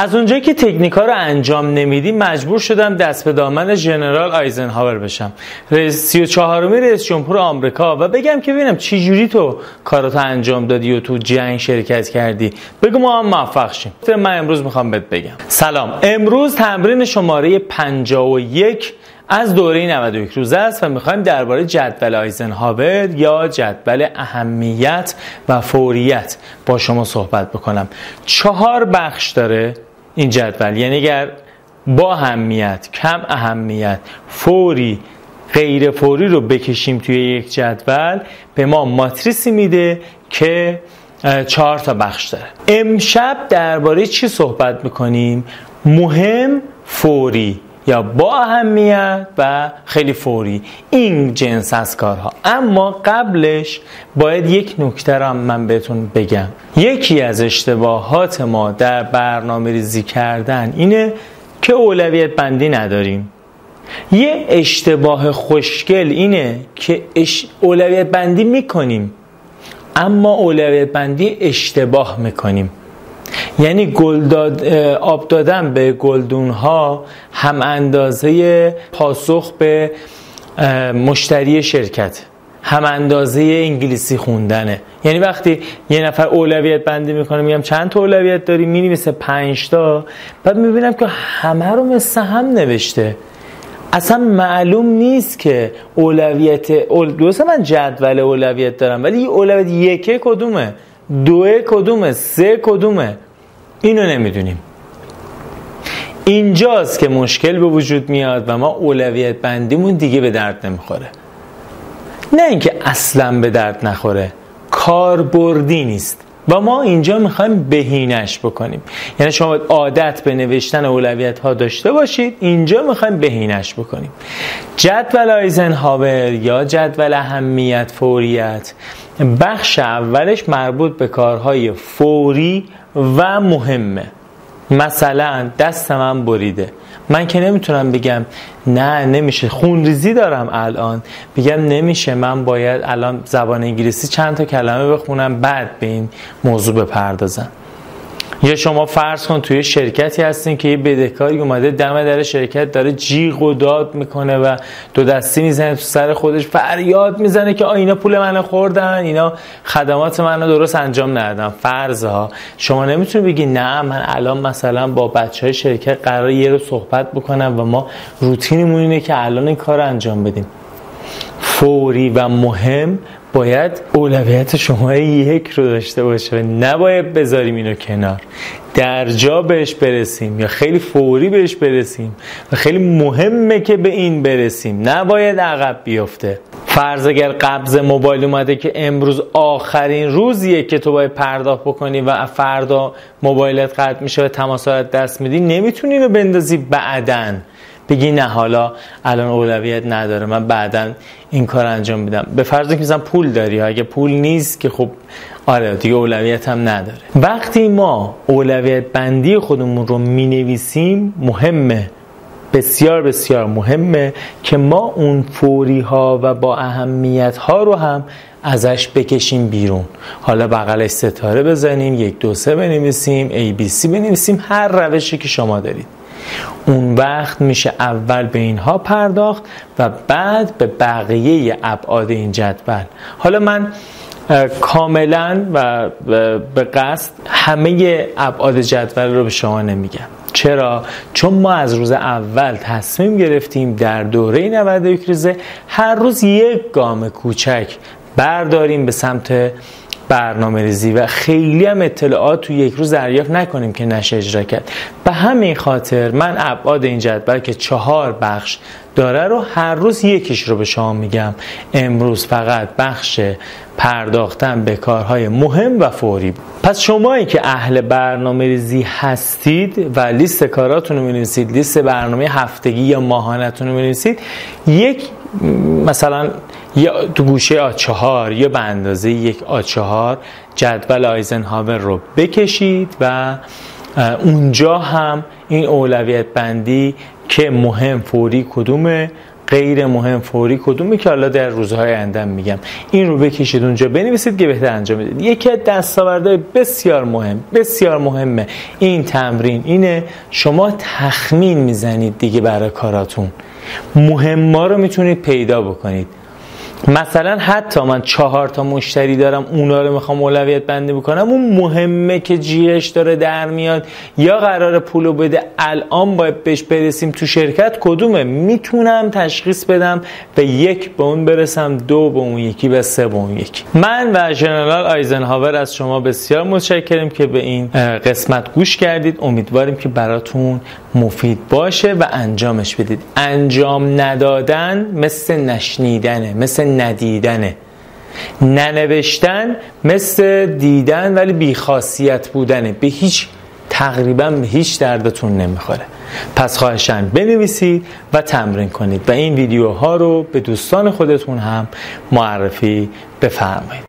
از اونجایی که تکنیکا رو انجام نمیدیم مجبور شدم دست به دامن ژنرال آیزنهاور بشم. رئیس 34 می رئیس جمهور آمریکا و بگم که ببینم چی جوری تو کاراتو انجام دادی و تو جنگ شرکت کردی. بگو ما هم موفق شیم. من امروز می‌خوام بهت بگم. سلام. امروز تمرین شماره 51 از دوره 91 روزه است و می‌خوایم درباره جدول آیزنهاور یا جدول اهمیت و فوریت با شما صحبت بکنم. چهار بخش داره. این جدول. یعنی اگر با اهمیت کم اهمیت فوری غیر فوری رو بکشیم توی یک جدول به ما ماتریسی میده که چهار تا بخش داره. امشب درباره چی صحبت می‌کنیم؟ مهم فوری. یا با اهمیت و خیلی فوری. این جنس از کارها. اما قبلش باید یک نکته را من بهتون بگم. یکی از اشتباهات ما در برنامه ریزی کردن اینه که اولویت بندی نداریم. یه اشتباه خوشگل اینه که اولویت بندی می‌کنیم. اما اولویت بندی اشتباه می‌کنیم. یعنی گل داد آب دادن به گلدون ها هم اندازه پاسخ به مشتری شرکت هم اندازه انگلیسی خوندنه. یعنی وقتی یه نفر اولویت بندی می‌کنه میگم چند تا اولویت داری؟ می‌نویسه 5 تا. بعد می‌بینم که همه رو مثل هم نوشته. اصلا معلوم نیست که اولویت اول... دوست من جدول اولویت دارم ولی اولویت یکه کدومه؟ دوه کدومه؟ سه کدومه؟ اینو نمی‌دونیم. اینجاست که مشکل به وجود میاد و ما اولویت بندیمون دیگه به درد نمی‌خوره. نه اینکه اصلا به درد نخوره کاربردی نیست. و ما اینجا می‌خوایم بهینش بکنیم. یعنی شما عادت به نوشتن اولویت ها داشته باشید اینجا می‌خوایم بهینش بکنیم. جدول آیزنهاور یا جدول اهمیت فوریت بخش اولش مربوط به کارهای فوری و مهمه. مثلا دست من بریده. من که نمی‌تونم بگم نه نمیشه. خونریزی دارم الان. بگم نمیشه. من باید الان زبان انگلیسی چند تا کلمه بخونم بعد به این موضوع بپردازم. یا شما فرض کن توی شرکتی هستین که یه بدهکاری اومده دم در شرکت داره جیغ و داد می‌کنه و دو دستی می‌زنه تو سر خودش فریاد می‌زنه که اینا پول منو خوردن اینا خدمات منو درست انجام ندادن. فرض ها شما نمی‌تونید بگی نه من الان مثلا با بچه های شرکت قرار یه رو صحبت بکنم و ما روتینمون اینه که الان این کار انجام بدیم. فوری و مهم باید اولویت شما یک رو داشته باشه و نباید بذاریم اینو کنار. در جا بهش برسیم یا خیلی فوری بهش برسیم و خیلی مهمه که به این برسیم. نباید عقب بیفته. فرض اگر قبض موبایل اومده که امروز آخرین روزیه که تو باید پرداخت بکنی و فردا موبایلت قطع میشه و تماسات دست میدی نمی‌تونی اینو بندازی بعدن بگی نه حالا الان اولویت نداره. من بعدا این کار انجام میدم. به فرض که مثلا پول داری اگه پول نیست که خب آره دیگه اولویت هم نداره. وقتی ما اولویت بندی خودمون رو می نویسیم مهمه بسیار بسیار مهمه که ما اون فوری ها و با اهمیت ها رو هم ازش بکشیم بیرون. حالا بغلش ستاره بزنیم یک دو سه بنویسیم ABC بنویسیم هر روشی که شما دارید. اون وقت میشه اول به اینها پرداخت و بعد به بقیه ابعاد این جدول. حالا من کاملا و به قصد همه ابعاد جدول رو به شما نمیگم. چرا؟ چون ما از روز اول تصمیم گرفتیم در دوره 91 روزه هر روز یک گام کوچک برداریم به سمت برنامه ریزی و خیلی هم اطلاعات تو یک روز دریافت نکنیم که نشه اجرا کرد. همین خاطر من ابعاد این جدول که چهار بخش داره رو هر روز یکیش رو به شما میگم. امروز فقط بخش پرداختن به کارهای مهم و فوری. پس شمایی که اهل برنامه ریزی هستید و لیست کاراتون رو می‌نویسید لیست برنامه هفتگی یا ماهانتون رو می‌نویسید یک مثلا یا تو گوشه آ4 یا به اندازه یک آ4 جدول آیزنهاور رو بکشید و اونجا هم این اولویت بندی که مهم فوری کدومه غیر مهم فوری کدومه که حالا در روزهای آینده میگم. این رو بکشید اونجا بنویسید که بهتر انجام بدید یکی از دستاوردهای بسیار مهم بسیار مهمه. این تمرین اینه شما تخمین می‌زنید دیگه برای کاراتون. مهما رو می‌تونید پیدا بکنید. مثلا حتی من چهار تا مشتری دارم اونا رو می‌خوام اولویت بندی بکنم اون مهمه که جیش داره در میاد یا قرار پولو بده الان باید بهش برسیم تو شرکت کدومه؟ می‌تونم تشخیص بدم به یک به اون برسم دو به اون یکی به سه به اون یکی. من و ژنرال آیزنهاور از شما بسیار متشکرم که به این قسمت گوش کردید. امیدواریم که براتون مفید باشه و انجامش بدید. انجام ندادن مثل نشنیدنه مثل ندیدنه. ننوشتن مثل دیدن ولی بیخاصیت بودنه. به هیچ تقریبا به هیچ دردتون نمی‌خوره. پس خواهشن بنویسید و تمرین کنید. و این ویدیوها رو به دوستان خودتون هم معرفی بفرمایید.